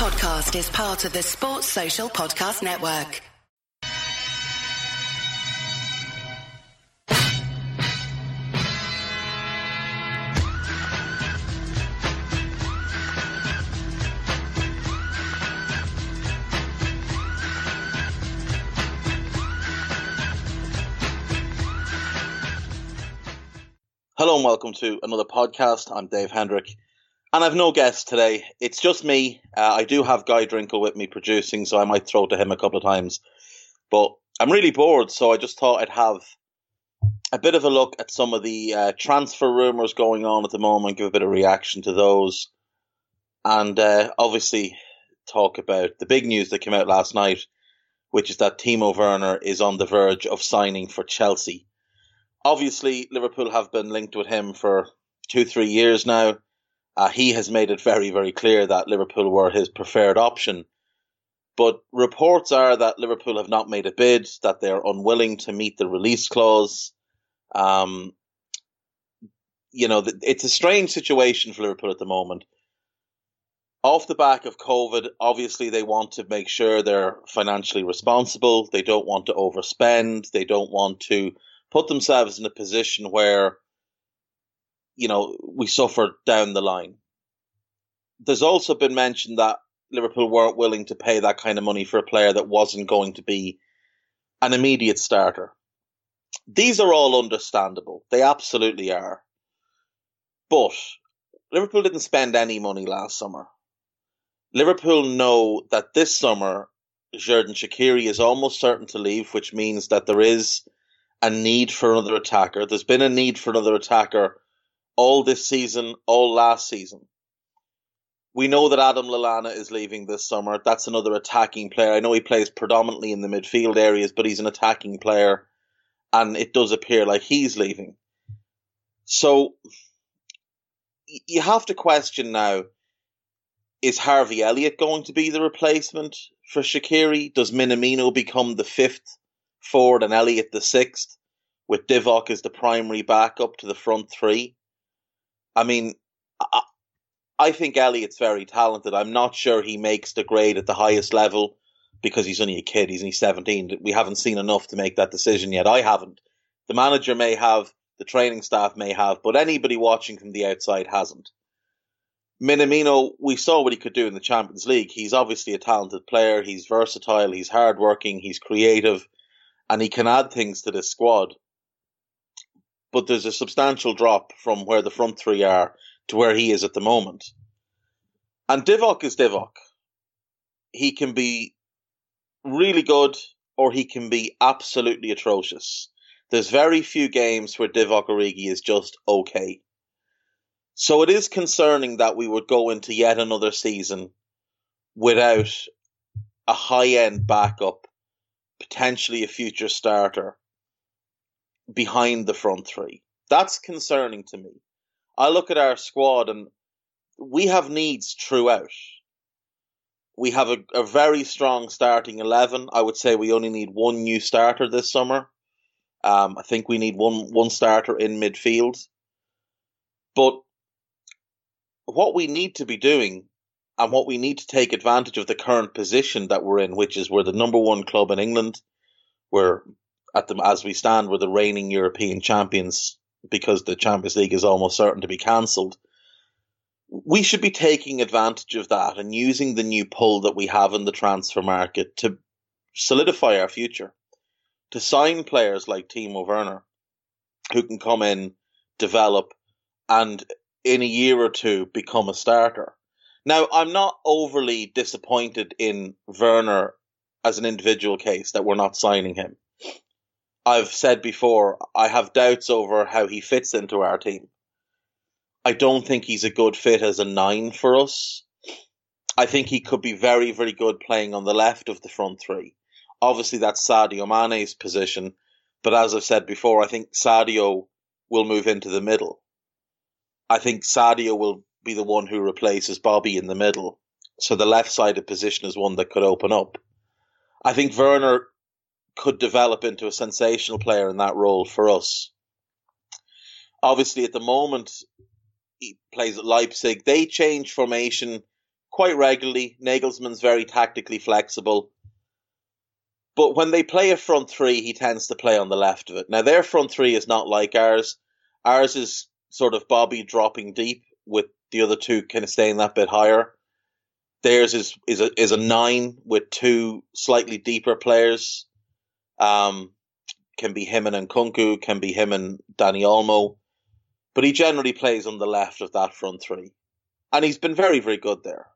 podcast is part of the Sports Social Podcast Network. Hello and welcome to another podcast. I'm Dave Hendrick, and I've no guest today. It's just me. Uh, I do have Guy Drinkle with me producing, so I might throw to him a couple of times. But I'm really bored, so I just thought I'd have a bit of a look at some of the uh, transfer rumors going on at the moment, give a bit of reaction to those, and uh, obviously talk about the big news that came out last night, which is that Timo Werner is on the verge of signing for Chelsea obviously Liverpool have been linked with him for two, three years now. Uh, he has made it very, very clear that Liverpool were his preferred option. But reports are that Liverpool have not made a bid, that they're unwilling to meet the release clause. Um, you know, it's a strange situation for Liverpool at the moment. Off the back of COVID, obviously they want to make sure they're financially responsible. They don't want to overspend. They don't want to put themselves in a position where, you know, we suffer down the line. There's also been mentioned that Liverpool weren't willing to pay that kind of money for a player that wasn't going to be an immediate starter. These are all understandable. They absolutely are. But Liverpool didn't spend any money last summer. Liverpool know that this summer Xherdan Shaqiri is almost certain to leave, which means that there is a need for another attacker. There's been a need for another attacker all this season, all last season. We know that Adam Lallana is leaving this summer. That's another attacking player. I know he plays predominantly in the midfield areas, but he's an attacking player, and it does appear like he's leaving. So you have to question now is Harvey Elliott going to be the replacement for Shaqiri? Does Minamino become the fifth Ford and Elliott the sixth, with Divock as the primary backup to the front three. I mean, I, I think Elliott's very talented. I'm not sure he makes the grade at the highest level because he's only a kid. He's only 17. We haven't seen enough to make that decision yet. I haven't. The manager may have, the training staff may have, but anybody watching from the outside hasn't. Minamino, we saw what he could do in the Champions League. He's obviously a talented player. He's versatile. He's hardworking. He's creative and he can add things to this squad. But there's a substantial drop from where the front three are to where he is at the moment. And Divock is Divock. He can be really good or he can be absolutely atrocious. There's very few games where Divock Origi is just okay. So it is concerning that we would go into yet another season without a high end backup potentially a future starter behind the front three. That's concerning to me. I look at our squad and we have needs throughout. We have a, a very strong starting 11. I would say we only need one new starter this summer. Um, I think we need one, one starter in midfield. But what we need to be doing and what we need to take advantage of the current position that we're in, which is we're the number one club in England. We're at the as we stand, we're the reigning European champions because the Champions League is almost certain to be cancelled. We should be taking advantage of that and using the new pull that we have in the transfer market to solidify our future, to sign players like Timo Werner, who can come in, develop, and in a year or two become a starter now, I'm not overly disappointed in Werner as an individual case that we're not signing him. I've said before, I have doubts over how he fits into our team. I don't think he's a good fit as a nine for us. I think he could be very, very good playing on the left of the front three. Obviously, that's Sadio Mane's position, but as I've said before, I think Sadio will move into the middle. I think Sadio will be the one who replaces Bobby in the middle. So the left sided position is one that could open up. I think Werner could develop into a sensational player in that role for us. Obviously, at the moment, he plays at Leipzig. They change formation quite regularly. Nagelsmann's very tactically flexible. But when they play a front three, he tends to play on the left of it. Now, their front three is not like ours. Ours is sort of Bobby dropping deep with the other two kind of staying that bit higher. Theirs is is a is a nine with two slightly deeper players. Um, can be him and Nkunku, can be him and Dani Olmo, but he generally plays on the left of that front three, and he's been very very good there.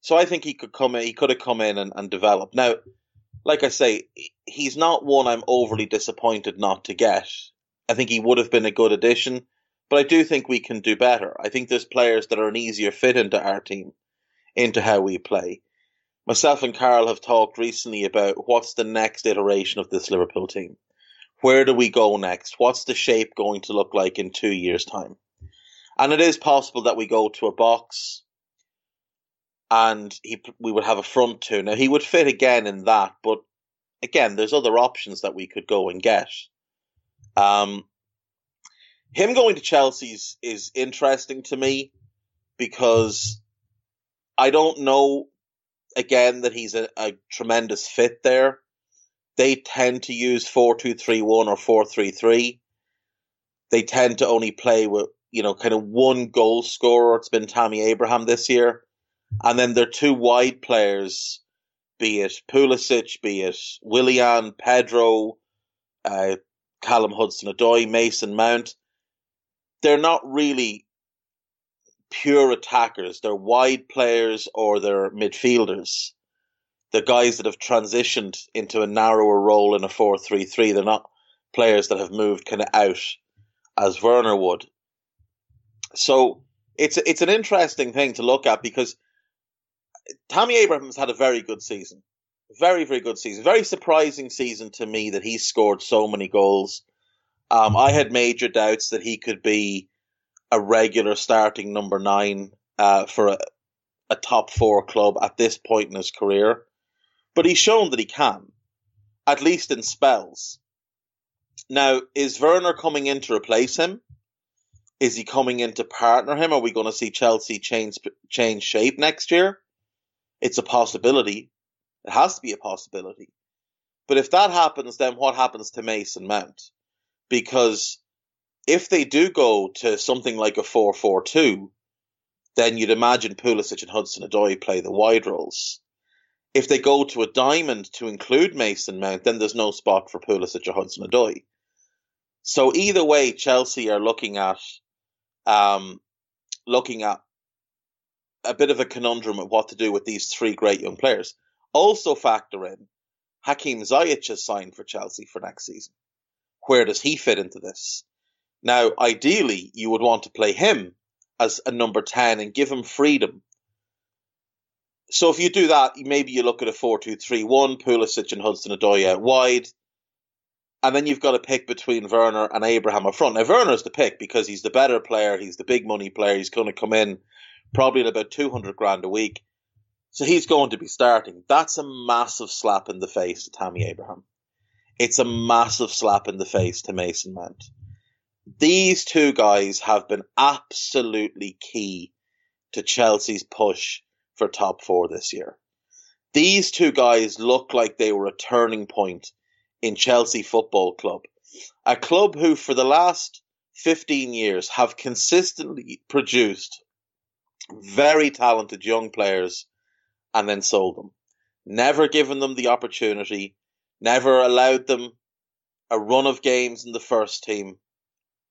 So I think he could come in. He could have come in and, and develop. Now, like I say, he's not one I'm overly disappointed not to get. I think he would have been a good addition, but I do think we can do better. I think there's players that are an easier fit into our team into how we play. Myself and Carl have talked recently about what's the next iteration of this Liverpool team. Where do we go next? What's the shape going to look like in two years' time? And it is possible that we go to a box and he we would have a front two. Now he would fit again in that, but again, there's other options that we could go and get. Um, him going to Chelsea's is interesting to me because I don't know again that he's a, a tremendous fit there. They tend to use four two three one or four three three. They tend to only play with you know kind of one goal scorer. It's been Tammy Abraham this year, and then they're two wide players, be it Pulisic, be it Willian, Pedro, uh, Callum Hudson-Odoi, Mason Mount. They're not really pure attackers. They're wide players or they're midfielders. The guys that have transitioned into a narrower role in a 4 3 3, they're not players that have moved kind of out as Werner would. So it's it's an interesting thing to look at because Tammy Abraham's had a very good season. Very, very good season. Very surprising season to me that he scored so many goals. Um, I had major doubts that he could be a regular starting number nine uh, for a, a top four club at this point in his career. But he's shown that he can, at least in spells. Now, is Werner coming in to replace him? Is he coming in to partner him? Are we going to see Chelsea change change shape next year? It's a possibility. It has to be a possibility. But if that happens, then what happens to Mason Mount? Because if they do go to something like a 4-4-2, then you'd imagine Pulisic and Hudson-Odoi play the wide roles. If they go to a diamond to include Mason Mount, then there's no spot for Pulisic or Hudson-Odoi. So either way, Chelsea are looking at um, looking at a bit of a conundrum of what to do with these three great young players. Also factor in Hakim Ziyech has signed for Chelsea for next season. Where does he fit into this? Now, ideally, you would want to play him as a number 10 and give him freedom. So if you do that, maybe you look at a 4 2 3 1, Pulisic and Hudson Odoi out wide. And then you've got to pick between Werner and Abraham up front. Now, Werner's the pick because he's the better player, he's the big money player, he's going to come in probably at about 200 grand a week. So he's going to be starting. That's a massive slap in the face to Tammy Abraham. It's a massive slap in the face to Mason Mount these two guys have been absolutely key to Chelsea's push for top four this year. These two guys look like they were a turning point in Chelsea Football Club, a club who for the last 15 years have consistently produced very talented young players and then sold them. Never given them the opportunity, never allowed them a run of games in the first team,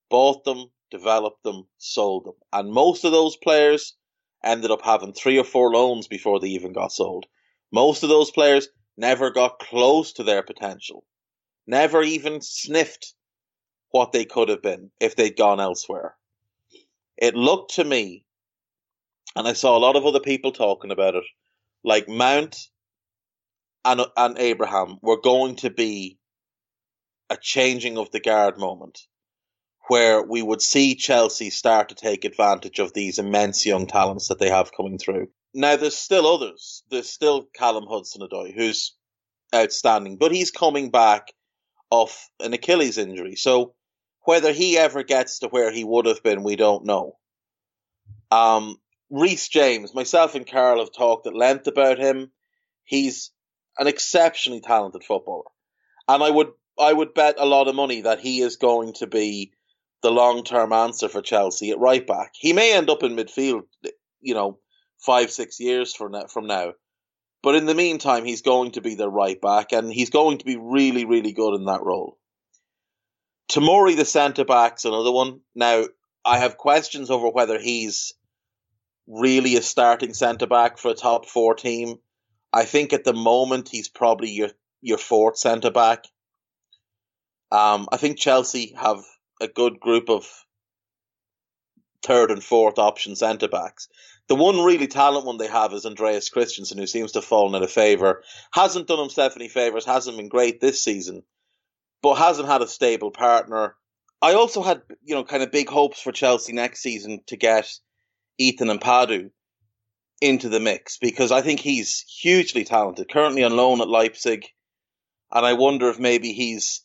bought them, developed them, sold them. And most of those players ended up having three or four loans before they even got sold. Most of those players never got close to their potential, never even sniffed what they could have been if they'd gone elsewhere. It looked to me, and I saw a lot of other people talking about it, like Mount and, and Abraham were going to be a changing of the guard moment where we would see Chelsea start to take advantage of these immense young talents that they have coming through. Now, there's still others. There's still Callum Hudson-Odoi, who's outstanding, but he's coming back off an Achilles injury. So whether he ever gets to where he would have been, we don't know. Um, Reece James, myself and Carl have talked at length about him. He's an exceptionally talented footballer, and I would I would bet a lot of money that he is going to be the long term answer for Chelsea at right back. He may end up in midfield, you know, five six years from from now, but in the meantime, he's going to be the right back, and he's going to be really really good in that role. Tamori, the centre back's another one. Now, I have questions over whether he's really a starting centre back for a top four team. I think at the moment he's probably your your fourth centre back. Um, I think Chelsea have a good group of third and fourth option centre backs. The one really talent one they have is Andreas Christensen, who seems to have fallen out of favour. Hasn't done himself any favours, hasn't been great this season, but hasn't had a stable partner. I also had, you know, kind of big hopes for Chelsea next season to get Ethan Ampadu into the mix because I think he's hugely talented, currently on loan at Leipzig. And I wonder if maybe he's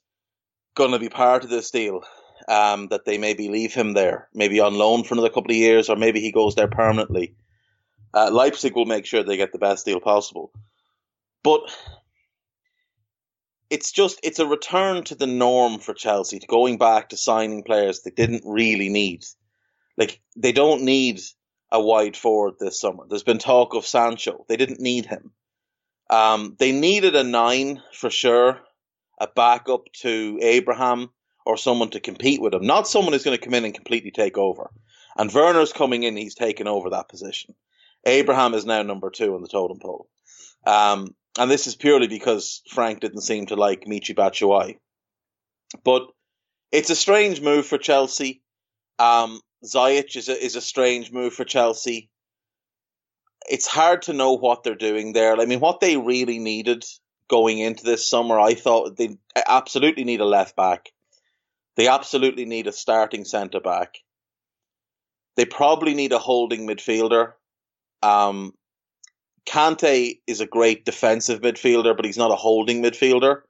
going to be part of this deal, um, that they maybe leave him there, maybe on loan for another couple of years, or maybe he goes there permanently. Uh, Leipzig will make sure they get the best deal possible. But it's just it's a return to the norm for Chelsea, to going back to signing players they didn't really need. Like they don't need a wide forward this summer. There's been talk of Sancho. They didn't need him. Um, they needed a nine for sure, a backup to Abraham or someone to compete with him, not someone who's going to come in and completely take over. And Werner's coming in; he's taken over that position. Abraham is now number two on the totem pole. Um, and this is purely because Frank didn't seem to like Michy Batshuayi. But it's a strange move for Chelsea. Um, Ziyech is a, is a strange move for Chelsea. It's hard to know what they're doing there. I mean, what they really needed going into this summer, I thought they absolutely need a left back. They absolutely need a starting centre back. They probably need a holding midfielder. Um, Kante is a great defensive midfielder, but he's not a holding midfielder.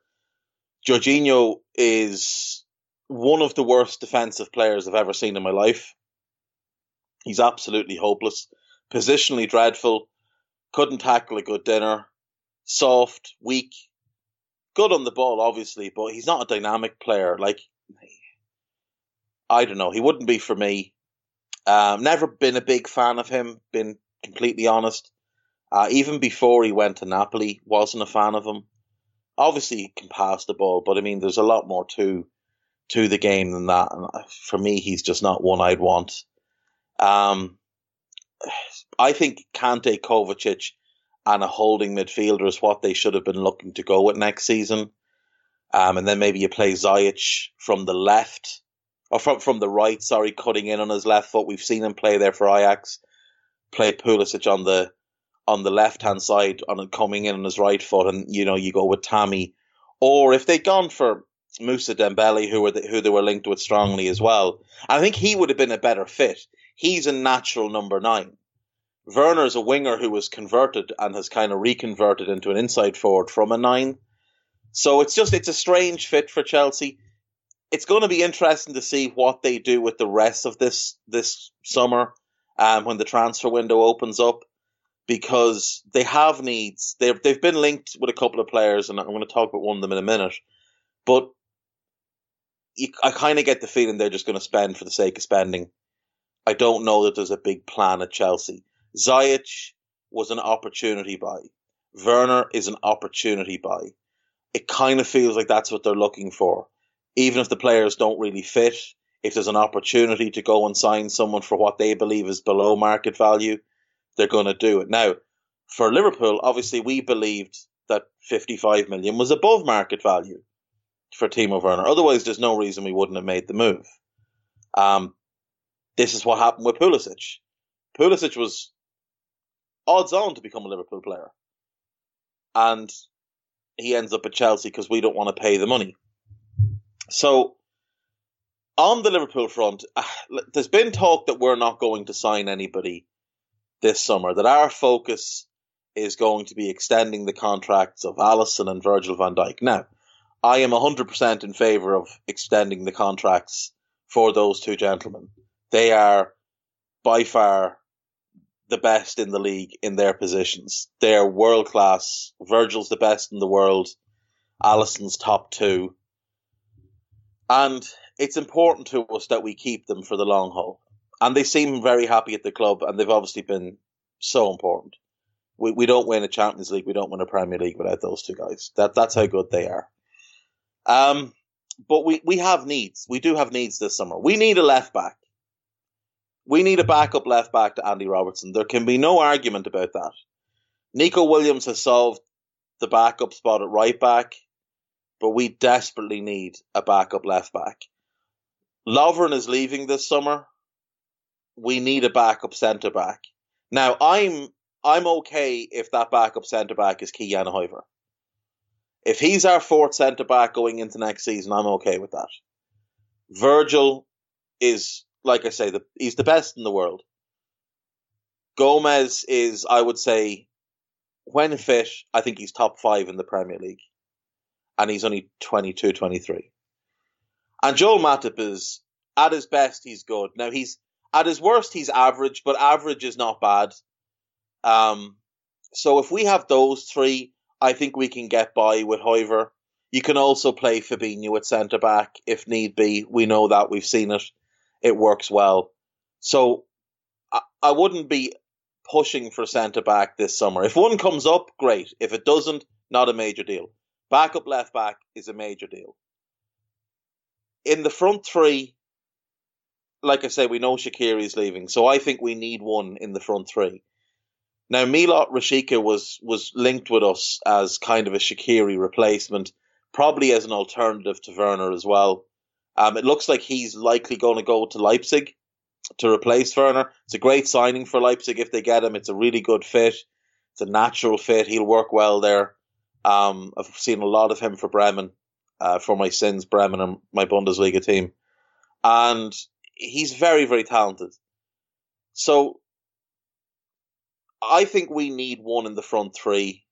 Jorginho is one of the worst defensive players I've ever seen in my life. He's absolutely hopeless, positionally dreadful, couldn't tackle a good dinner, soft, weak, good on the ball, obviously, but he's not a dynamic player. Like, I don't know, he wouldn't be for me. Um, never been a big fan of him, been completely honest. Uh, even before he went to Napoli, wasn't a fan of him. Obviously, he can pass the ball, but I mean, there's a lot more to to the game than that. And for me, he's just not one I'd want. Um, I think Kante, Kovacic, and a holding midfielder is what they should have been looking to go with next season. Um, and then maybe you play Ziyech from the left, or from from the right. Sorry, cutting in on his left foot. We've seen him play there for Ajax. Play Pulisic on the on the left hand side on coming in on his right foot, and you know you go with Tammy, or if they'd gone for Moussa Dembele, who were the, who they were linked with strongly as well, I think he would have been a better fit. He's a natural number nine. Werner is a winger who was converted and has kind of reconverted into an inside forward from a nine. So it's just it's a strange fit for Chelsea. It's going to be interesting to see what they do with the rest of this this summer um, when the transfer window opens up because they have needs. They've they've been linked with a couple of players, and I'm going to talk about one of them in a minute. But you, I kind of get the feeling they're just going to spend for the sake of spending. I don't know that there's a big plan at Chelsea. Ziyech was an opportunity buy. Werner is an opportunity buy. It kind of feels like that's what they're looking for. Even if the players don't really fit, if there's an opportunity to go and sign someone for what they believe is below market value, they're going to do it. Now, for Liverpool, obviously we believed that 55 million was above market value for Timo Werner. Otherwise, there's no reason we wouldn't have made the move. Um, this is what happened with Pulisic. Pulisic was odds on to become a Liverpool player. And he ends up at Chelsea because we don't want to pay the money. So, on the Liverpool front, uh, there's been talk that we're not going to sign anybody this summer that our focus is going to be extending the contracts of Alisson and Virgil van Dijk. Now, I am 100% in favour of extending the contracts for those two gentlemen. They are by far the best in the league in their positions. They're world class. Virgil's the best in the world. Alisson's top two. And it's important to us that we keep them for the long haul. And they seem very happy at the club, and they've obviously been so important. We, we don't win a Champions League, we don't win a Premier League without those two guys. That that's how good they are. Um, but we, we have needs. We do have needs this summer. We need a left back. We need a backup left back to Andy Robertson. There can be no argument about that. Neco Williams has solved the backup spot at right back, but we desperately need a backup left back. Lovren is leaving this summer. We need a backup centre back. Now I'm I'm okay if that backup centre back is Ki-Jana Hoever. If he's our fourth centre back going into next season, I'm okay with that. Virgil is, like I say, the, he's the best in the world. Gomez is, I would say, when fit, I think he's top five in the Premier League. And he's only 22, 23. And Joel Matip is, at his best, he's good. Now, he's, at his worst, he's average, but average is not bad. Um, so if we have those three, I think we can get by with Hoever. You can also play Fabinho at centre back if need be. We know that we've seen it. It works well. So I, I wouldn't be pushing for centre back this summer. If one comes up, great. If it doesn't, not a major deal. Backup left back is a major deal. In the front three, like I say, we know Shaqiri is leaving, so I think we need one in the front three. Now, Milot Rashica was was linked with us as kind of a Shaqiri replacement, probably as an alternative to Werner as well. Um, it looks like he's likely going to go to Leipzig to replace Werner. It's a great signing for Leipzig if they get him. It's a really good fit. It's a natural fit. He'll work well there. Um, I've seen a lot of him for Bremen, uh, for my sins, Bremen and my Bundesliga team. And he's very, very talented. So I think we need one in the front three.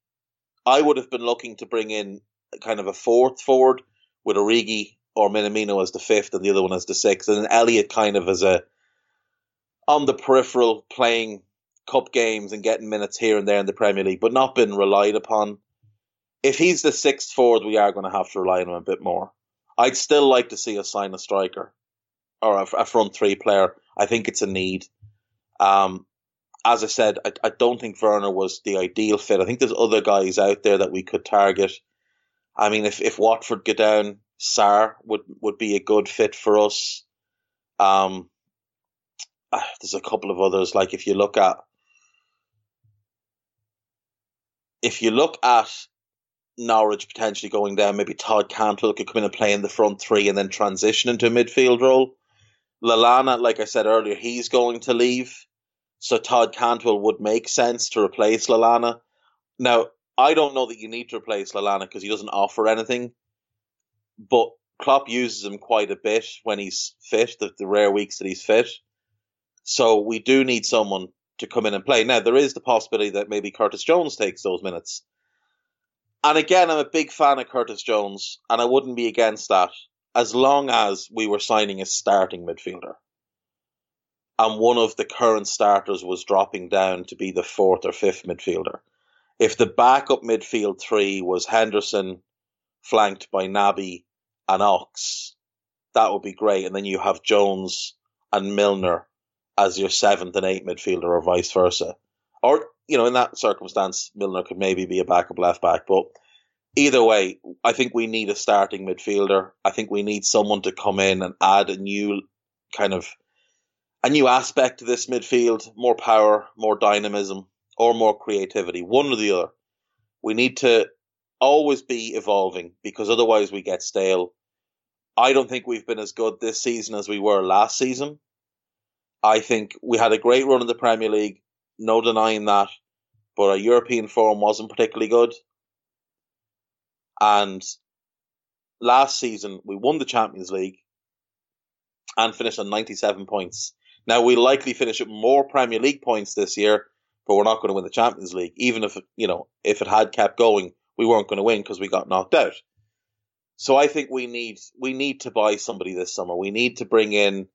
I would have been looking to bring in kind of a fourth forward with Origi or Minamino as the fifth and the other one as the sixth, and then Elliott kind of as a on the peripheral playing cup games and getting minutes here and there in the Premier League, but not been relied upon. If he's the sixth forward, we are going to have to rely on him a bit more. I'd still like to see us sign a striker or a, a front three player. I think it's a need. Um, as I said, I, I don't think Werner was the ideal fit. I think there's other guys out there that we could target. I mean, if, if Watford go down, Sarr would, would be a good fit for us. Um, uh, there's a couple of others. Like if you look at, if you look at Norwich potentially going down, maybe Todd Cantwell could come in and play in the front three and then transition into a midfield role. Lallana, like I said earlier, he's going to leave. So Todd Cantwell would make sense to replace Lallana. Now, I don't know that you need to replace Lallana because he doesn't offer anything, but Klopp uses him quite a bit when he's fit, the, the rare weeks that he's fit. So we do need someone to come in and play. Now, there is the possibility that maybe Curtis Jones takes those minutes. And again, I'm a big fan of Curtis Jones, and I wouldn't be against that as long as we were signing a starting midfielder and one of the current starters was dropping down to be the fourth or fifth midfielder. If the backup midfield three was Henderson, flanked by Naby and Ox, that would be great. And then you have Jones and Milner as your seventh and eighth midfielder, or vice versa. Or, you know, in that circumstance, Milner could maybe be a backup left back. But either way, I think we need a starting midfielder. I think we need someone to come in and add a new kind of a new aspect to this midfield, more power, more dynamism, or more creativity, one or the other. We need to always be evolving because otherwise we get stale. I don't think we've been as good this season as we were last season. I think we had a great run in the Premier League, no denying that, but our European form wasn't particularly good. And last season we won the Champions League and finished on 97 points. Now we'll likely finish with more Premier League points this year, but we're not going to win the Champions League. Even if you know if it had kept going, we weren't going to win because we got knocked out. So I think we need we need to buy somebody this summer. We need to bring in,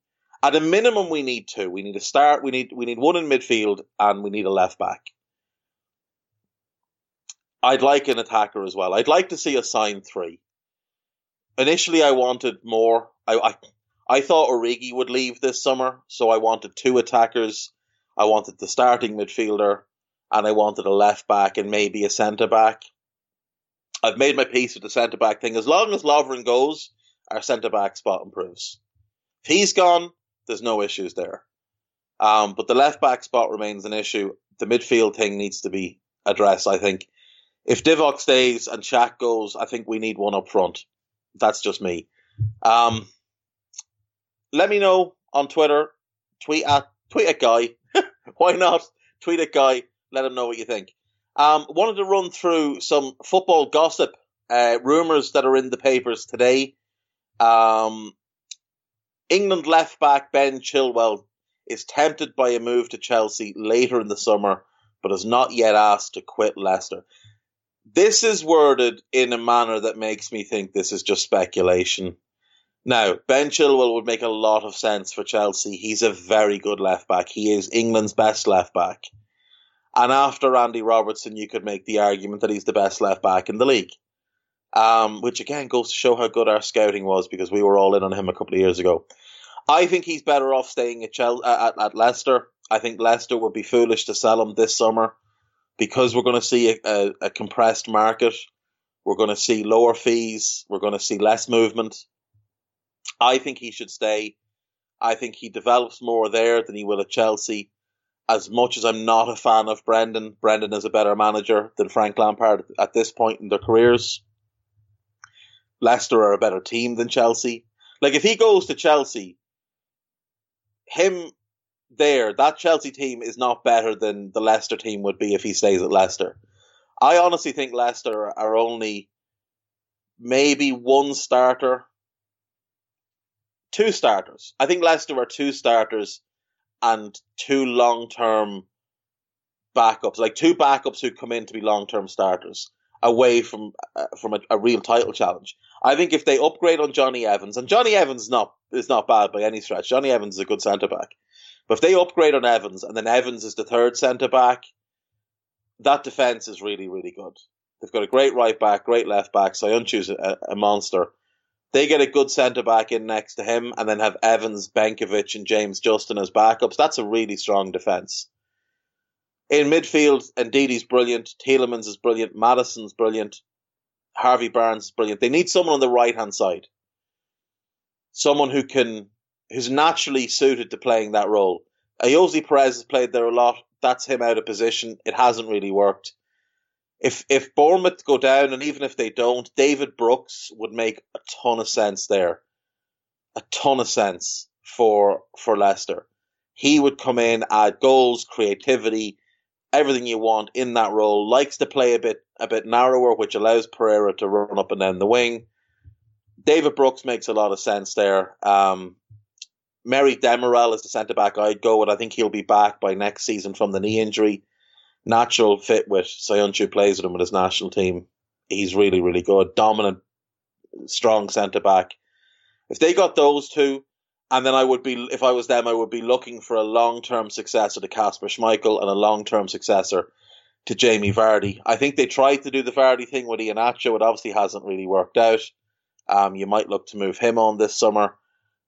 At a minimum, we need two. We need a start. We need we need one in midfield, and we need a left back. I'd like an attacker as well. I'd like to see us sign three. Initially, I wanted more. I, I I thought Origi would leave this summer, so I wanted two attackers. I wanted the starting midfielder, and I wanted a left back and maybe a centre back. I've made my peace with the centre back thing. As long as Lovren goes, our centre back spot improves. If he's gone, there's no issues there. Um, but the left back spot remains an issue. The midfield thing needs to be addressed, I think. If Divock stays and Shaq goes, I think we need one up front. That's just me. Um, let me know on Twitter. Tweet at tweet at Guy. Why not? Tweet at Guy. Let him know what you think. Um, wanted to run through some football gossip, uh, rumors that are in the papers today. Um, England left back Ben Chilwell is tempted by a move to Chelsea later in the summer, but has not yet asked to quit Leicester. This is worded in a manner that makes me think this is just speculation. Now, Ben Chilwell would make a lot of sense for Chelsea. He's a very good left back. He is England's best left back. And after Andy Robertson, you could make the argument that he's the best left back in the league. Um, which again goes to show how good our scouting was because we were all in on him a couple of years ago. I think he's better off staying at, Chelsea, at, at Leicester. I think Leicester would be foolish to sell him this summer because we're going to see a, a, a compressed market. We're going to see lower fees. We're going to see less movement. I think he should stay. I think he develops more there than he will at Chelsea. As much as I'm not a fan of Brendan, Brendan is a better manager than Frank Lampard at this point in their careers. Leicester are a better team than Chelsea. Like if he goes to Chelsea, him there, that Chelsea team is not better than the Leicester team would be if he stays at Leicester. I honestly think Leicester are only maybe one starter two starters. I think Leicester are two starters and two long term backups, like two backups who come in to be long term starters away from uh, from a, a, real title challenge. I think if they upgrade on Jonny Evans, and Jonny Evans not is not bad by any stretch. Jonny Evans is a good centre back, but if they upgrade on Evans and then Evans is the third centre back, that defence is really really good. They've got a great right back, great left back. Soyuncu's a, a monster. They get a good centre back in next to him, and then have Evans, Benkovic, and James Justin as backups. That's a really strong defence. In midfield, Ndidi's brilliant. Tielemans is brilliant. Maddison's brilliant. Harvey Barnes is brilliant. They need someone on the right hand side. Someone who can, who's naturally suited to playing that role. Ayoze Perez has played there a lot. That's him out of position. It hasn't really worked if if Bournemouth go down, and even if they don't, David Brooks would make a ton of sense there, a ton of sense for for Leicester. He would come in, add goals, creativity, everything you want in that role. Likes to play a bit a bit narrower, which allows Pereira to run up and down the wing. David Brooks makes a lot of sense there. Um, Merih Demiral is the centre back I'd go with. I think he'll be back by next season from the knee injury natural fit with Soyuncu plays with him with his national team. He's really, really good. Dominant, strong centre back. If they got those two, and then I would be, if I was them, I would be looking for a long term successor to Kasper Schmeichel and a long term successor to Jamie Vardy. I think they tried to do the Vardy thing with Iheanacho. It obviously hasn't really worked out. Um, you might look to move him on this summer.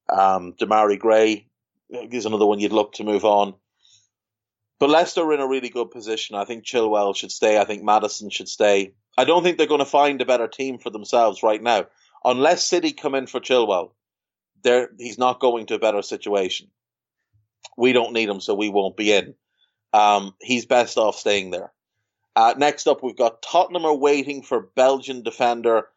Um, Demarai Gray is another one you'd look to move on. But Leicester are in a really good position. I think Chilwell should stay. I think Maddison should stay. I don't think they're going to find a better team for themselves right now. Unless City come in for Chilwell, he's not going to a better situation. We don't need him, so we won't be in. Um, he's best off staying there. Uh, next up, we've got Tottenham are waiting for Belgian defender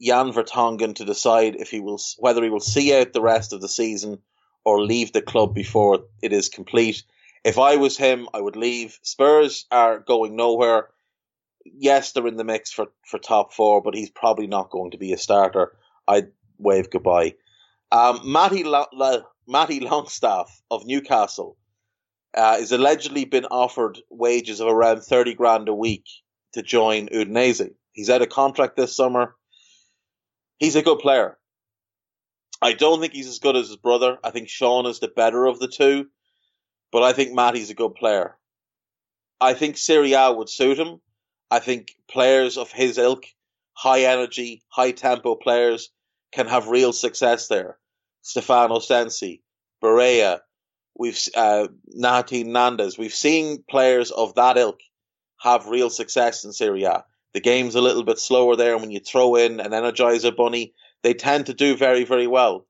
Jan Vertonghen to decide if he will whether he will see out the rest of the season or leave the club before it is complete. If I was him, I would leave. Spurs are going nowhere. Yes, they're in the mix for, for top four, but he's probably not going to be a starter. I'd wave goodbye. Um, Matty, Matty Longstaff of Newcastle uh, is allegedly been offered wages of around 30 grand a week to join Udinese. He's out of contract this summer. He's a good player. I don't think he's as good as his brother. I think Sean is the better of the two, but I think Matty's a good player. I think Serie A would suit him. I think players of his ilk, high energy, high tempo players, can have real success there. Stefano Sensi, Barella, we've uh, Nandez. We've seen players of that ilk have real success in Serie A. The game's a little bit slower there, and when you throw in an Energizer Bunny, they tend to do very, very well.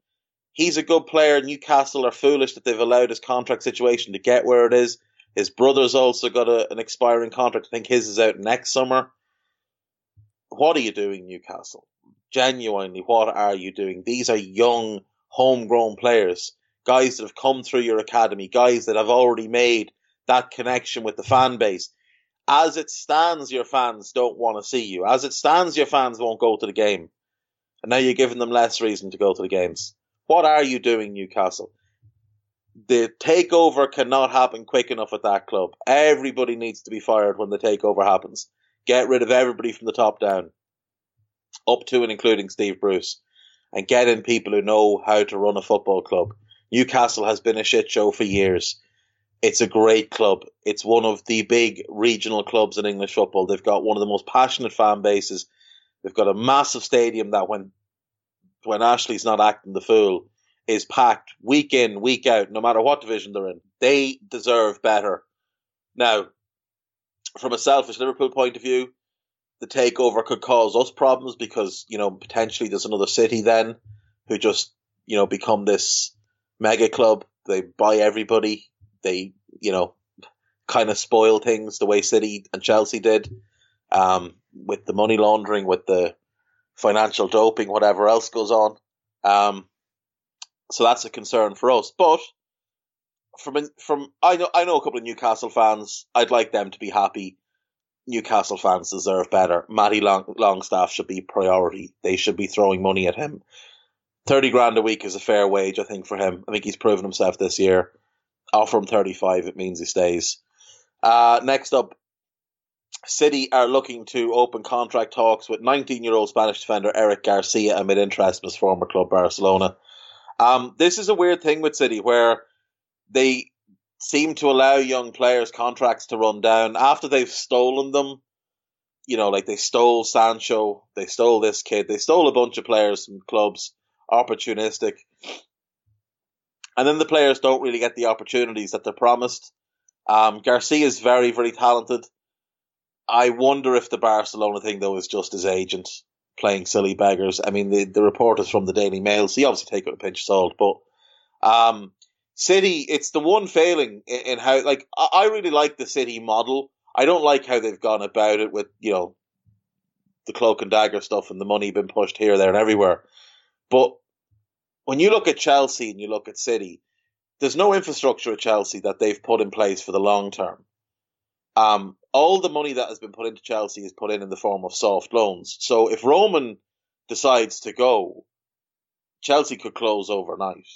He's a good player. Newcastle are foolish that they've allowed his contract situation to get where it is. His brother's also got a, an expiring contract. I think his is out next summer. What are you doing, Newcastle? Genuinely, what are you doing? These are young, homegrown players, guys that have come through your academy, guys that have already made that connection with the fan base. As it stands, your fans don't want to see you. As it stands, your fans won't go to the game. And now you're giving them less reason to go to the games. What are you doing, Newcastle? The takeover cannot happen quick enough at that club. Everybody needs to be fired when the takeover happens. Get rid of everybody from the top down, up to and including Steve Bruce, and get in people who know how to run a football club. Newcastle has been a shit show for years. It's a great club. It's one of the big regional clubs in English football. They've got one of the most passionate fan bases. They've got a massive stadium that when when Ashley's not acting the fool is packed week in, week out, no matter what division they're in. They deserve better. Now, from a selfish Liverpool point of view, the takeover could cause us problems because, you know, potentially there's another city then who just, you know, become this mega club. They buy everybody. They, you know, kind of spoil things the way City and Chelsea did um, with the money laundering, with the financial doping, whatever else goes on. Um, so that's a concern for us. But from from I know I know a couple of Newcastle fans. I'd like them to be happy. Newcastle fans deserve better. Matty Long, Longstaff should be priority. They should be throwing money at him. Thirty grand a week is a fair wage, I think, for him. I think he's proven himself this year. Offer him thirty five, it means he stays. Uh, next up, City are looking to open contract talks with 19 year old Spanish defender Eric Garcia amid interest in his former club Barcelona. Um, this is a weird thing with City where they seem to allow young players contracts to run down after they've stolen them. You know, like they stole Sancho, they stole this kid, they stole a bunch of players from clubs, opportunistic. And then the players don't really get the opportunities that they're promised. Um, Garcia is very, very talented. I wonder if the Barcelona thing though is just his agent playing silly beggars. I mean, the the report is from the Daily Mail, so you obviously take it with a pinch of salt. But um, City, it's the one failing in, how like I, I really like the City model. I don't like how they've gone about it with you know the cloak and dagger stuff and the money being pushed here, there, and everywhere. But when you look at Chelsea and you look at City, there's no infrastructure at Chelsea that they've put in place for the long term. Um, all the money that has been put into Chelsea is put in in the form of soft loans. So if Roman decides to go, Chelsea could close overnight.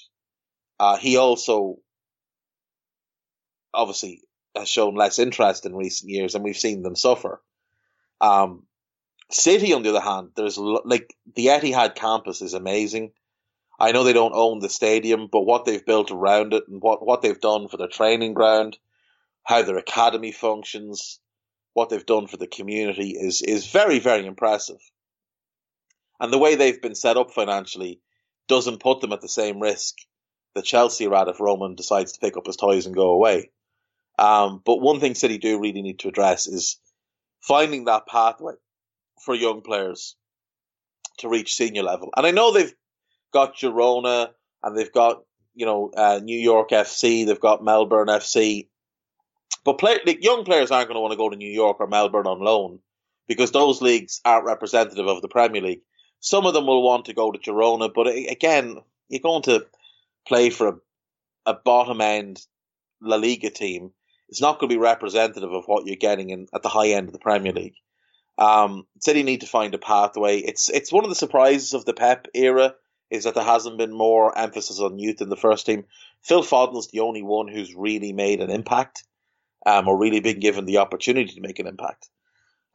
Uh, he also obviously has shown less interest in recent years, and we've seen them suffer. Um, City, on the other hand, there's like the Etihad campus is amazing. I know they don't own the stadium, but what they've built around it and what, what they've done for their training ground, how their academy functions, what they've done for the community is is very very impressive. And the way they've been set up financially doesn't put them at the same risk that Chelsea are at if Roman decides to pick up his toys and go away. Um, but one thing City do really need to address is finding that pathway for young players to reach senior level. And I know they've got Girona and they've got you know uh, New York FC, they've got Melbourne FC, but play, like, young players aren't going to want to go to New York or Melbourne on loan because those leagues aren't representative of the Premier League. Some of them will want to go to Girona, but again, you're going to play for a, a bottom end La Liga team. It's not going to be representative of what you're getting in at the high end of the Premier League. Um, City need to find a pathway. It's it's one of the surprises of the Pep era is that there hasn't been more emphasis on youth in the first team. Phil Foden's the only one who's really made an impact um, or really been given the opportunity to make an impact.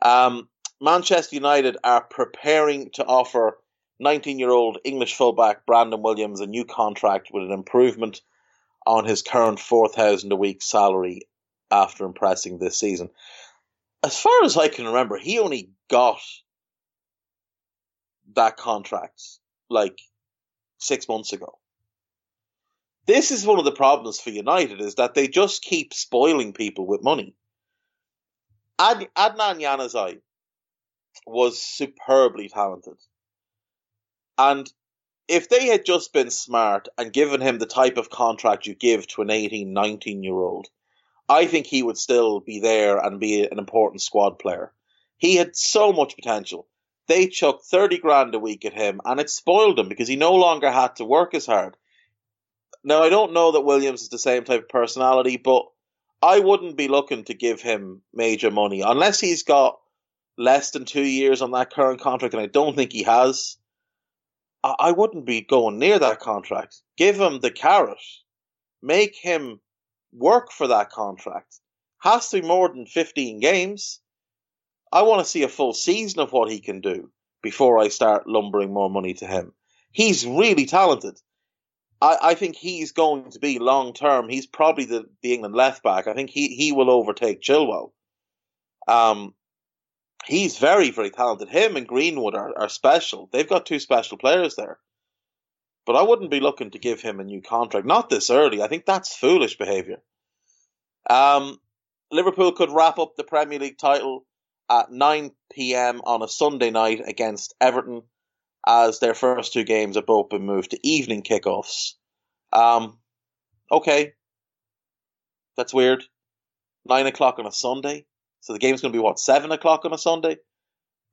Um, Manchester United are preparing to offer 19 year old English fullback Brandon Williams a new contract with an improvement on his current 4,000 a week salary after impressing this season. As far as I can remember, he only got that contract like six months ago. This is one of the problems for United is that they just keep spoiling people with money. Ad- Adnan Januzaj was superbly talented. And if they had just been smart and given him the type of contract you give to an 18, 19 year old, I think he would still be there and be an important squad player. He had so much potential. They chucked 30 grand a week at him and it spoiled him because he no longer had to work as hard. Now, I don't know that Williams is the same type of personality, but I wouldn't be looking to give him major money unless he's got less than two years on that current contract, and I don't think he has. I wouldn't be going near that contract. Give him the carrot. Make him work for that contract. Has to be more than 15 games. I want to see a full season of what he can do before I start lumbering more money to him. He's really talented. I, I think he's going to be long term. He's probably the, the England left back. I think he, he will overtake Chilwell. Um, he's very, very talented. Him and Greenwood are, are special. They've got two special players there. But I wouldn't be looking to give him a new contract. Not this early. I think that's foolish behaviour. Um, Liverpool could wrap up the Premier League title at 9 p.m. on a Sunday night against Everton, as their first two games have both been moved to evening kickoffs. Um, okay. That's weird. 9 o'clock on a Sunday. So the game's going to be what seven o'clock on a Sunday.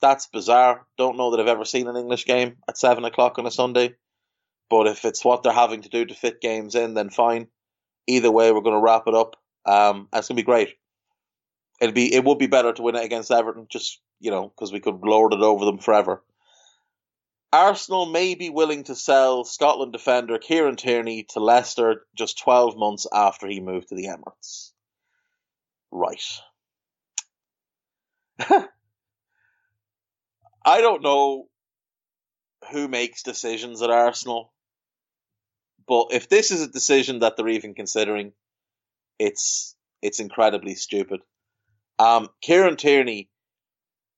That's bizarre. Don't know that I've ever seen an English game at seven o'clock on a Sunday. But if it's what they're having to do to fit games in, then fine. Either way, we're going to wrap it up. Um, it's going to be great. It'll be it would be better to win it against Everton, just you know, because we could lord it over them forever. Arsenal may be willing to sell Scotland defender Kieran Tierney to Leicester just 12 months after he moved to the Emirates. Right. I don't know who makes decisions at Arsenal, but if this is a decision that they're even considering, it's it's incredibly stupid. Um, Kieran Tierney,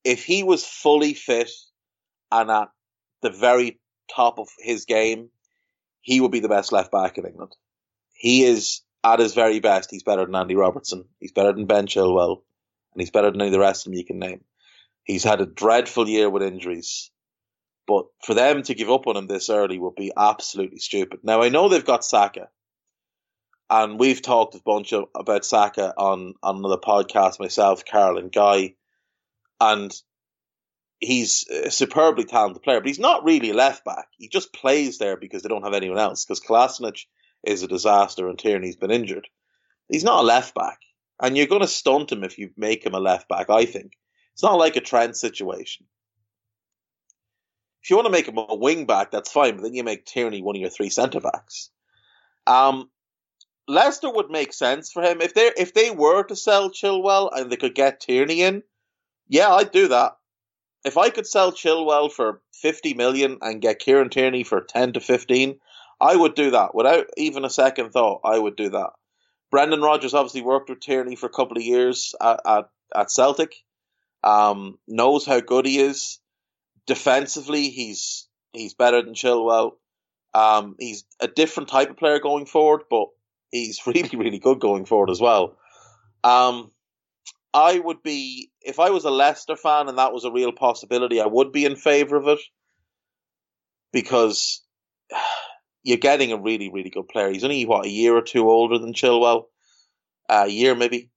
if he was fully fit and at the very top of his game, he would be the best left back in England. He is at his very best. He's better than Andy Robertson. He's better than Ben Chilwell and he's better than any of the rest of them you can name. He's had a dreadful year with injuries, but for them to give up on him this early would be absolutely stupid. Now I know they've got Saka, and we've talked a bunch of, about Saka on on another podcast. Myself, Carl, and Guy, and he's a superbly talented player, but he's not really a left back. He just plays there because they don't have anyone else. Because Kolasinac is a disaster and Tierney's been injured. He's not a left back and you're going to stunt him if you make him a left back. I think it's not like a Trent situation. If you want to make him a wing back, that's fine, but then you make Tierney one of your three centre backs. Um, Leicester would make sense for him if they if they were to sell Chilwell and they could get Tierney in. Yeah, I'd do that. If I could sell Chilwell for fifty million and get Kieran Tierney for ten to fifteen, I would do that without even a second thought. I would do that. Brendan Rodgers obviously worked with Tierney for a couple of years at, at, at Celtic. Um, knows how good he is. Defensively, he's he's better than Chilwell. Um, he's a different type of player going forward, but he's really, really good going forward as well. Um, I would be, if I was a Leicester fan and that was a real possibility, I would be in favour of it because you're getting a really, really good player. He's only what a year or two older than Chilwell, a year maybe,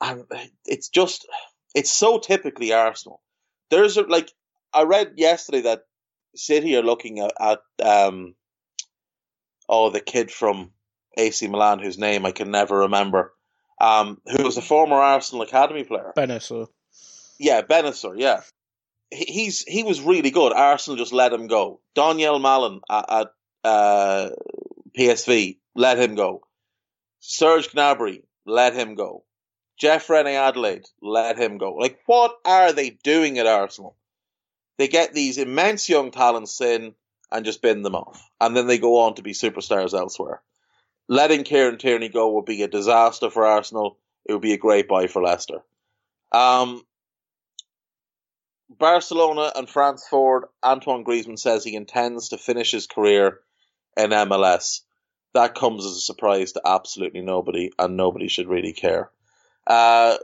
and it's just it's so typically Arsenal. There's a, like I read yesterday that City are looking at, at um oh the kid from AC Milan whose name I can never remember, um who was a former Arsenal academy player. Bennacer. Yeah, Bennacer. Yeah. He's he was really good. Arsenal just let him go. Donyell Malen at, at uh, PSV, let him go. Serge Gnabry, let him go. Jeff Reine-Adélaïde, let him go. Like, what are they doing at Arsenal? they get these immense young talents in and just bin them off. And then they go on to be superstars elsewhere. Letting Kieran Tierney go would be a disaster for Arsenal. It would be a great buy for Leicester. Um, Barcelona and France forward Antoine Griezmann says he intends to finish his career in MLS. That comes as a surprise to absolutely nobody, and nobody should really care. Uh,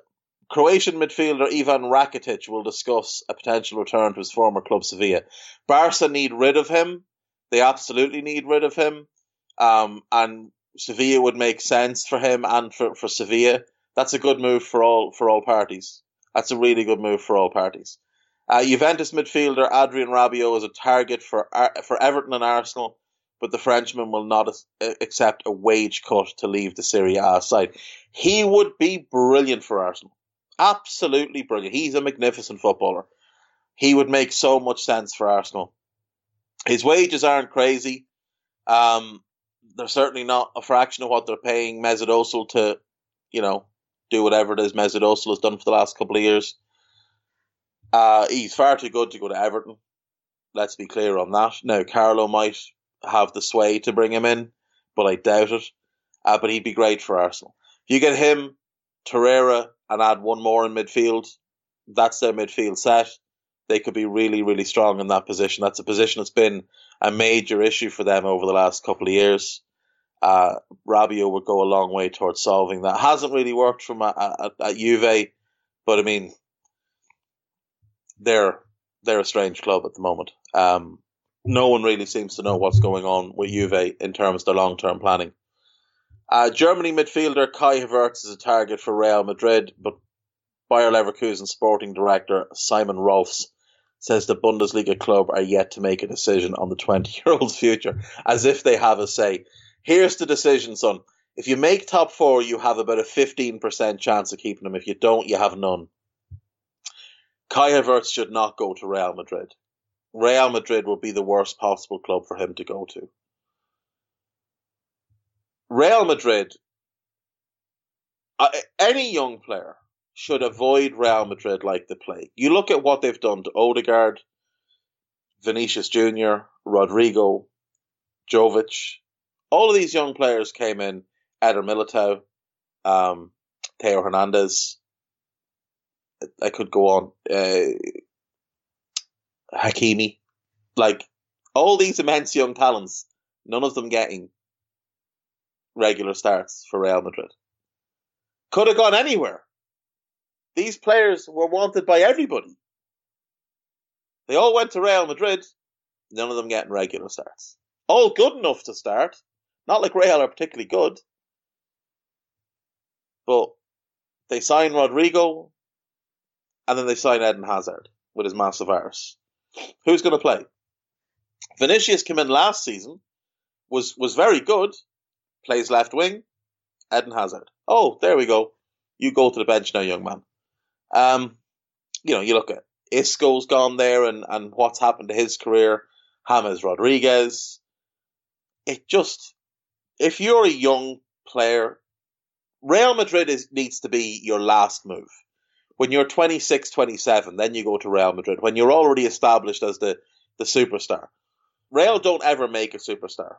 Croatian midfielder Ivan Rakitic will discuss a potential return to his former club Sevilla. Barca need rid of him. They absolutely need rid of him. Um, and Sevilla would make sense for him and for, for Sevilla. That's a good move for all for all parties. That's a really good move for all parties. Uh, Juventus midfielder Adrien Rabiot is a target for for Everton and Arsenal, but the Frenchman will not accept a wage cut to leave the Serie A side. He would be brilliant for Arsenal. Absolutely brilliant. He's a magnificent footballer. He would make so much sense for Arsenal. His wages aren't crazy. Um, they're certainly not a fraction of what they're paying Mesut Ozil to, you know, do whatever it is Mesut Ozil has done for the last couple of years. Uh, he's far too good to go to Everton. Let's be clear on that. Now, Carlo might have the sway to bring him in, but I doubt it. Uh, but he'd be great for Arsenal. If you get him, Torreira, and add one more in midfield, that's their midfield set. They could be really, really strong in that position. That's a position that's been a major issue for them over the last couple of years. Uh, Rabiot would go a long way towards solving that. Hasn't really worked from at, at Juve, but I mean, they're they're a strange club at the moment. Um, no one really seems to know what's going on with Juve in terms of the long term planning. Uh, Germany midfielder Kai Havertz is a target for Real Madrid, but Bayer Leverkusen sporting director Simon Rolfs says the Bundesliga club are yet to make a decision on the 20 year old's future, as if they have a say. Here's the decision, son. If you make top four, you have about a 15% chance of keeping him. If you don't, you have none. Kai Havertz should not go to Real Madrid. Real Madrid would be the worst possible club for him to go to. Real Madrid, any young player should avoid Real Madrid like the plague. You look at what they've done to Odegaard, Vinicius Jr., Rodrygo, Jovic. All of these young players came in. Eder Militao, um, Theo Hernandez, I could go on. Uh, Hakimi, like all these immense young talents, none of them getting regular starts for Real Madrid. Could have gone anywhere. These players were wanted by everybody. They all went to Real Madrid, none of them getting regular starts. All good enough to start. Not like Real are particularly good. But they sign Rodrygo, and then they sign Eden Hazard with his massive arse. Who's going to play? Vinicius came in last season, was was very good, plays left wing. Eden Hazard. Oh, there we go. You go to the bench now, young man. Um, you know, you look at Isco's gone there, and and what's happened to his career. James Rodriguez. It just, if you're a young player, Real Madrid is, needs to be your last move when you're 26, 27, then you go to Real Madrid. When you're already established as the, the superstar. Real don't ever make a superstar.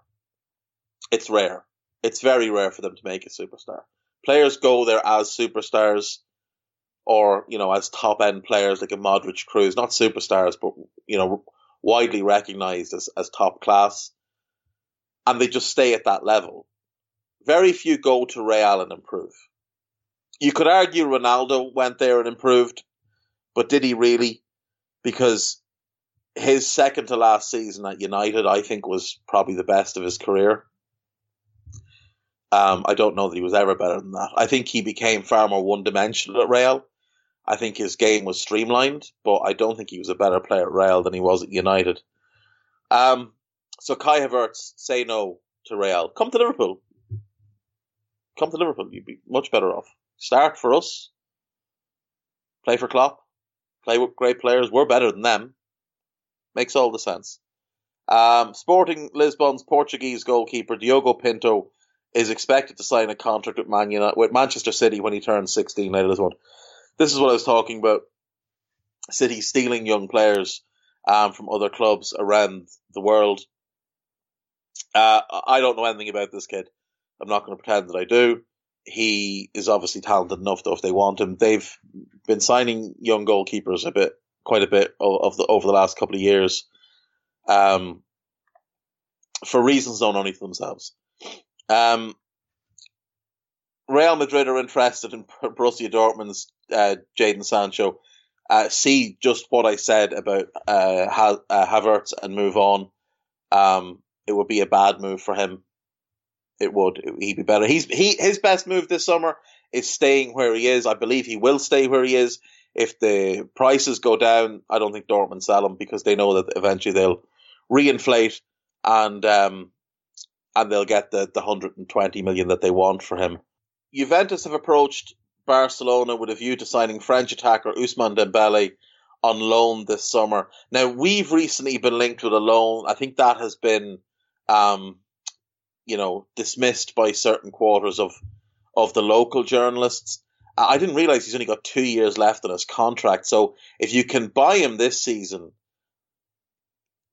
It's rare. It's very rare for them to make a superstar. Players go there as superstars or, you know, as top end players like a Modric Kroos, not superstars, but, you know, widely recognized as, as top class. And they just stay at that level. Very few go to Real and improve you could argue Ronaldo went there and improved, but did he really? Because his second to last season at United, I think, was probably the best of his career. Um, I don't know that he was ever better than that. I think he became far more one dimensional at Real. I think his game was streamlined, but I don't think he was a better player at Real than he was at United. Um, so Kai Havertz, say no to Real. Come to Liverpool. Come to Liverpool. You'd be much better off. Start for us. Play for Klopp. Play with great players. We're better than them. Makes all the sense. Um, Sporting Lisbon's Portuguese goalkeeper Diogo Pinto is expected to sign a contract with Man United, with Manchester City when he turns 16 later this month. This is what I was talking about. City stealing young players um, from other clubs around the world. Uh, I don't know anything about this kid. I'm not going to pretend that I do. He is obviously talented enough, though, if they want him. They've been signing young goalkeepers a bit, quite a bit of, the over the last couple of years, um, for reasons known only to themselves. Um, Real Madrid are interested in Borussia Dortmund's uh, Jadon Sancho. Uh, see just what I said about uh, ha- uh, Havertz and move on. Um, it would be a bad move for him. It would. He'd be better. He's he his best move this summer is staying where he is. I believe he will stay where he is. If the prices go down, I don't think Dortmund sell him because they know that eventually they'll reinflate and um, and they'll get the the 120 million that they want for him. Juventus have approached Barcelona with a view to signing French attacker Ousmane Dembele on loan this summer. Now we've recently been linked with a loan. I think that has been, um, you know, dismissed by certain quarters of of the local journalists. I didn't realize he's only got two years left on his contract. So if you can buy him this season,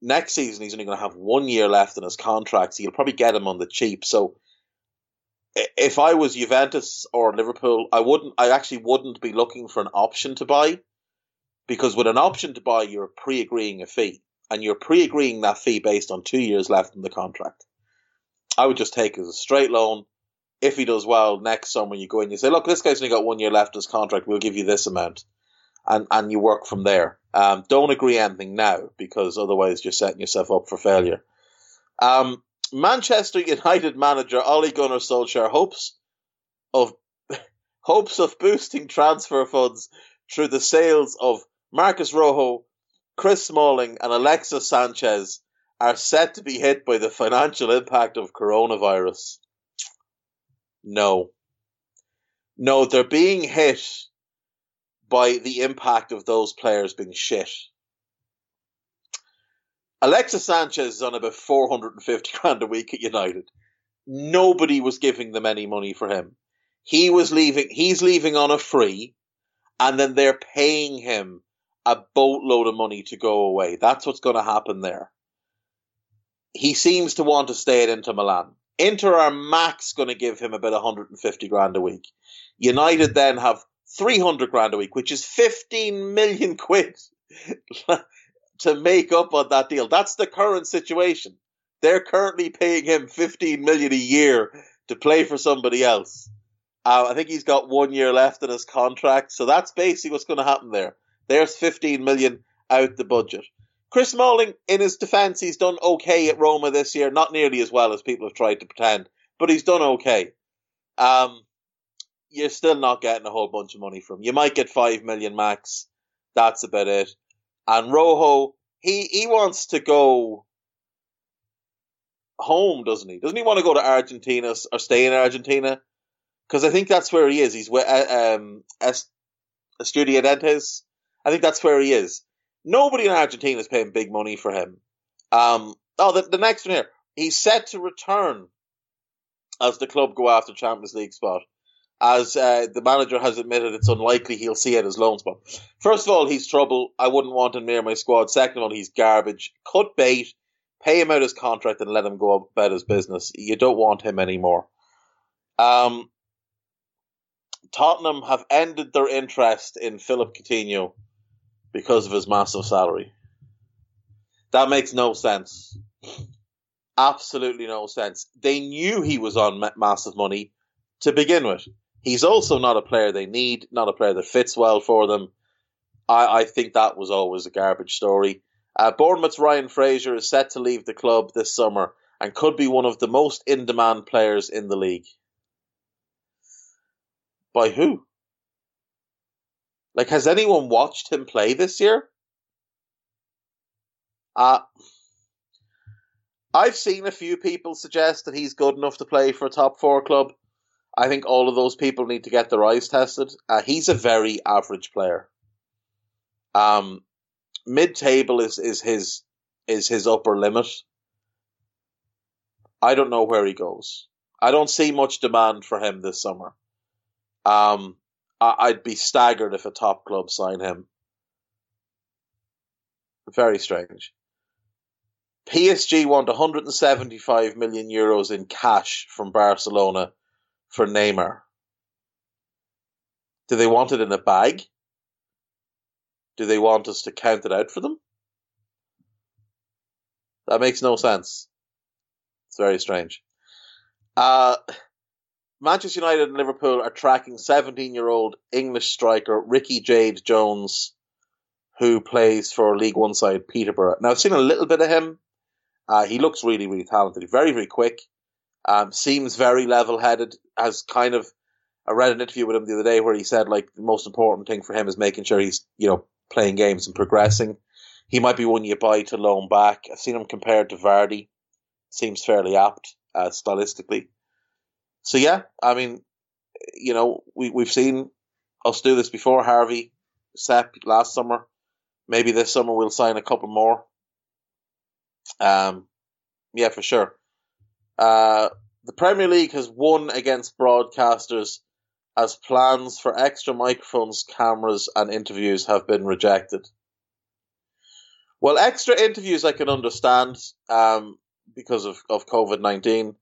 next season he's only going to have one year left in his contract. So you'll probably get him on the cheap. So if I was Juventus or Liverpool, I wouldn't. I actually wouldn't be looking for an option to buy, because with an option to buy, you're pre-agreeing a fee, and you're pre-agreeing that fee based on two years left in the contract. I would just take as a straight loan. If he does well next summer, you go in, you say, "Look, this guy's only got one year left in his contract. We'll give you this amount," and and you work from there. Um, don't agree anything now because otherwise you're setting yourself up for failure. Um, Manchester United manager Ole Gunnar Solskjaer hopes of hopes of boosting transfer funds through the sales of Marcus Rojo, Chris Smalling, and Alexis Sanchez are set to be hit by the financial impact of coronavirus. No. No, they're being hit by the impact of those players being shit. Alexis Sanchez is on about 450 grand a week at United. Nobody was giving them any money for him. He was leaving, he's leaving on a free, and then they're paying him a boatload of money to go away. That's what's going to happen there. He seems to want to stay at Inter Milan. Inter are max going to give him about 150 grand a week. United then have 300 grand a week, which is 15 million quid. to make up on that deal. That's the current situation. They're currently paying him 15 million a year to play for somebody else. Uh, I think he's got one year left in his contract, so that's basically what's going to happen there. There's 15 million out the budget. Chris Smalling, in his defence, he's done okay at Roma this year. Not nearly as well as people have tried to pretend, but he's done okay. Um, you're still not getting a whole bunch of money from. You might get five million max. That's about it. And Rojo, he he wants to go home, doesn't he? Doesn't he want to go to Argentina or stay in Argentina? Because I think that's where he is. He's with uh, um, Estudiantes. I think that's where he is. Nobody in Argentina is paying big money for him. Um, oh, the, the next one here. He's set to return as the club go after Champions League spot as uh, the manager has admitted it's unlikely he'll see it as loan spot. First of all, he's trouble. I wouldn't want him near my squad. Second of all, he's garbage. Cut bait, pay him out his contract, and let him go about his business. You don't want him anymore. Um, Tottenham have ended their interest in Philippe Coutinho because of his massive salary. That makes no sense. Absolutely no sense. They knew he was on massive money to begin with. He's also not a player they need, not a player that fits well for them. I, I think that was always a garbage story. Uh, Bournemouth's Ryan Fraser is set to leave the club this summer and could be one of the most in demand players in the league. By who? Like, has anyone watched him play this year? Uh, I've seen a few people suggest that he's good enough to play for a top four club. I think all of those people need to get their eyes tested. Uh, he's a very average player. Um, mid table is, is his is his upper limit. I don't know where he goes. I don't see much demand for him this summer. Um, I, I'd be staggered if a top club signed him. Very strange. PSG want 175 million euros in cash from Barcelona for Neymar. Do they want it in a bag? Do they want us to count it out for them? That makes no sense. It's very strange. Uh, Manchester United and Liverpool are tracking 17 year old English striker Ricky Jade Jones, who plays for League One side Peterborough. Now, I've seen a little bit of him. Uh, he looks really, really talented. Very, very quick. Um, seems very level headed. Has kind of, I read an interview with him the other day where he said like the most important thing for him is making sure he's, you know, playing games and progressing. He might be one you buy to loan back. I've seen him compared to Vardy. Seems fairly apt uh, stylistically. So yeah, I mean, you know, we we've seen us do this before. Harvey, Sepp last summer. Maybe this summer we'll sign a couple more. Um, yeah, for sure. Uh, the Premier League has won against broadcasters as plans for extra microphones, cameras, and interviews have been rejected. Well, extra interviews I can understand um, because of, of COVID 19.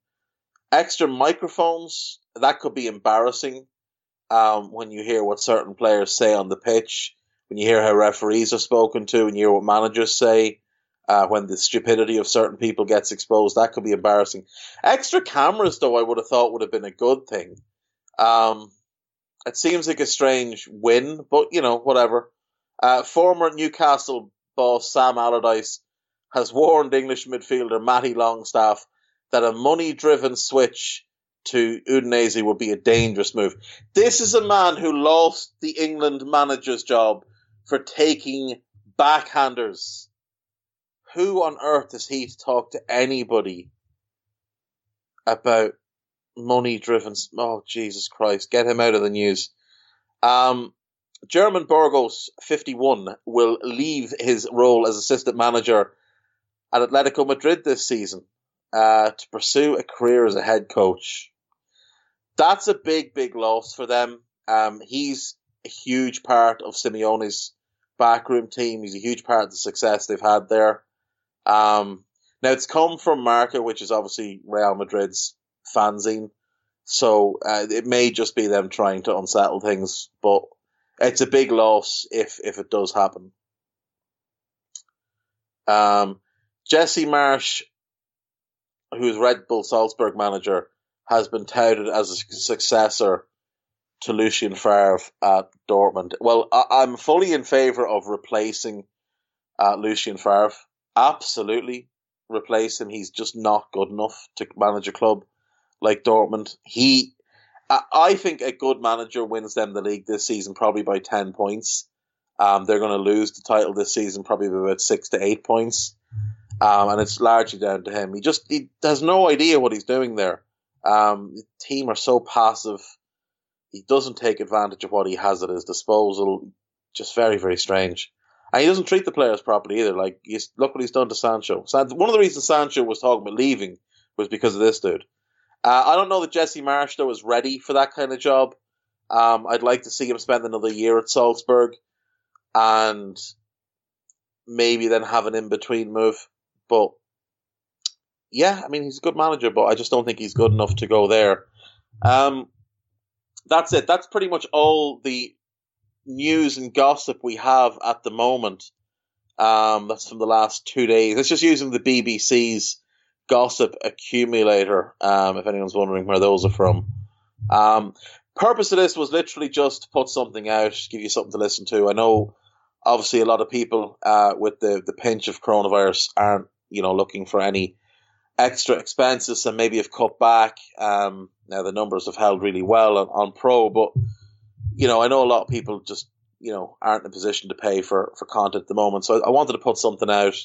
Extra microphones, that could be embarrassing um, when you hear what certain players say on the pitch, when you hear how referees are spoken to, and you hear what managers say. Uh, when the stupidity of certain people gets exposed, that could be embarrassing. Extra cameras, though, I would have thought would have been a good thing. Um, it seems like a strange win, but you know, whatever. Uh, former Newcastle boss Sam Allardyce has warned English midfielder Matty Longstaff that a money driven switch to Udinese would be a dangerous move. This is a man who lost the England manager's job for taking backhanders. Who on earth is he to talk to anybody about money driven? Oh, Jesus Christ. Get him out of the news. Um, German Burgos, 51, will leave his role as assistant manager at Atletico Madrid this season uh, to pursue a career as a head coach. That's a big, big loss for them. Um, he's a huge part of Simeone's backroom team. He's a huge part of the success they've had there. Um, now it's come from Marca, which is obviously Real Madrid's fanzine. So uh, it may just be them trying to unsettle things, but it's a big loss if if it does happen. Um, Jesse Marsch, who's Red Bull Salzburg manager, has been touted as a successor to Lucien Favre at Dortmund. Well, I, am fully in favour of replacing uh, Lucien Favre. Absolutely replace him. He's just not good enough to manage a club like Dortmund. He, I think a good manager wins them the league this season probably by 10 points. Um, they're going to lose the title this season probably by about six to eight points. Um, and it's largely down to him. He just he has no idea what he's doing there. Um, the team are so passive. He doesn't take advantage of what he has at his disposal. Just very, very strange. And he doesn't treat the players properly either. Like, look what he's done to Sancho. One of the reasons Sancho was talking about leaving was because of this dude. Uh, I don't know that Jesse Marsch though is ready for that kind of job. Um, I'd like to see him spend another year at Salzburg, and maybe then have an in between move. But yeah, I mean he's a good manager, but I just don't think he's good enough to go there. Um, that's it. That's pretty much all the news and gossip we have at the moment. Um, that's from the last two days. It's just using the BBC's gossip accumulator. Um, if anyone's wondering where those are from. Um, purpose of this was literally just to put something out, give you something to listen to. I know, obviously, a lot of people uh, with the the pinch of coronavirus aren't, you know, looking for any extra expenses and maybe have cut back. Um, now the numbers have held really well on, on Pro, but you know, I know a lot of people just you know aren't in a position to pay for for content at the moment. So I, I wanted to put something out.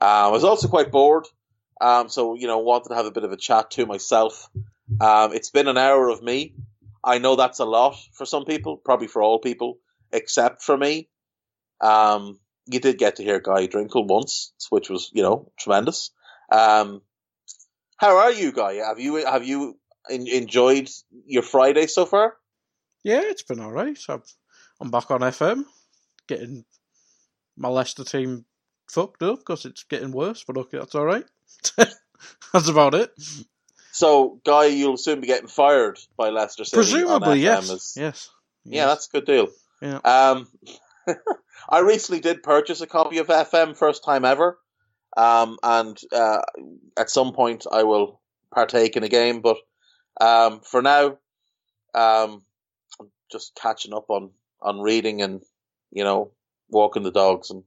Uh, I was also quite bored. Um, so you know, wanted to have a bit of a chat to myself. Um, it's been an hour of me. I know that's a lot for some people, probably for all people, except for me. Um, you did get to hear Guy Drinkle once, which was you know tremendous. Um, how are you, Guy? Have you have you in, enjoyed your Friday so far? Yeah, it's been all right. I'm, I'm back on FM, getting my Leicester team fucked up because it's getting worse. But okay, that's all right. that's about it. So, Guy, you'll soon be getting fired by Leicester City. Presumably, yes. as- yes. Yeah, that's a good deal. Yeah. Um, I recently did purchase a copy of FM, first time ever. Um, and uh, at some point I will partake in a game, but um, for now, um, I'm just catching up on on reading and you know walking the dogs and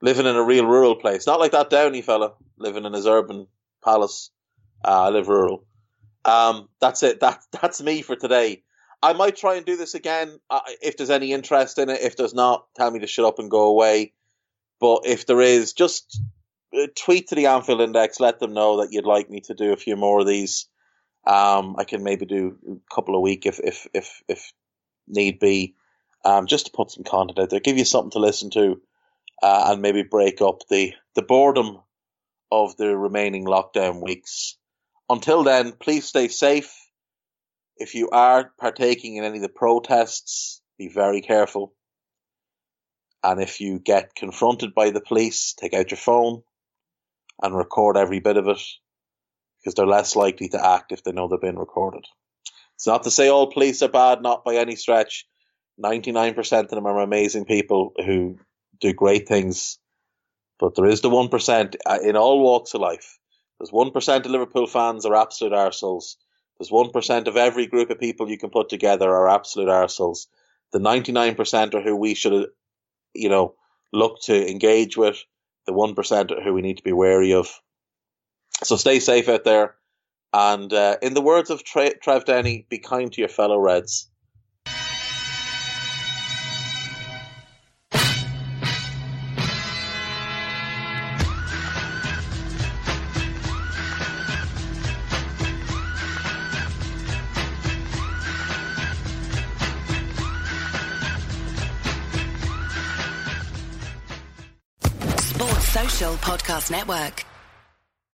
living in a real rural place. Not like that Downey fella living in his urban palace. Uh, I live rural. Um, that's it. That that's me for today. I might try and do this again uh, if there's any interest in it. If there's not, tell me to shut up and go away. But if there is, just uh, tweet to the Anfield Index. Let them know that you'd like me to do a few more of these. Um, I can maybe do a couple a week if if if if need be, um, just to put some content out there, give you something to listen to, uh, and maybe break up the the boredom of the remaining lockdown weeks. Until then, please stay safe. If you are partaking in any of the protests, be very careful. And if you get confronted by the police, take out your phone and record every bit of it because they're less likely to act if they know they're being recorded. It's not to say all police are bad, not by any stretch. 99% of them are amazing people who do great things. But there is the 1% uh, in all walks of life. There's 1% of Liverpool fans are absolute arseholes. There's 1% of every group of people you can put together are absolute arseholes. The 99% are who we should, you know, look to engage with. The 1% are who we need to be wary of. So stay safe out there. And uh, in the words of Tre- Trev Downey, be kind to your fellow Reds. Podcast Network.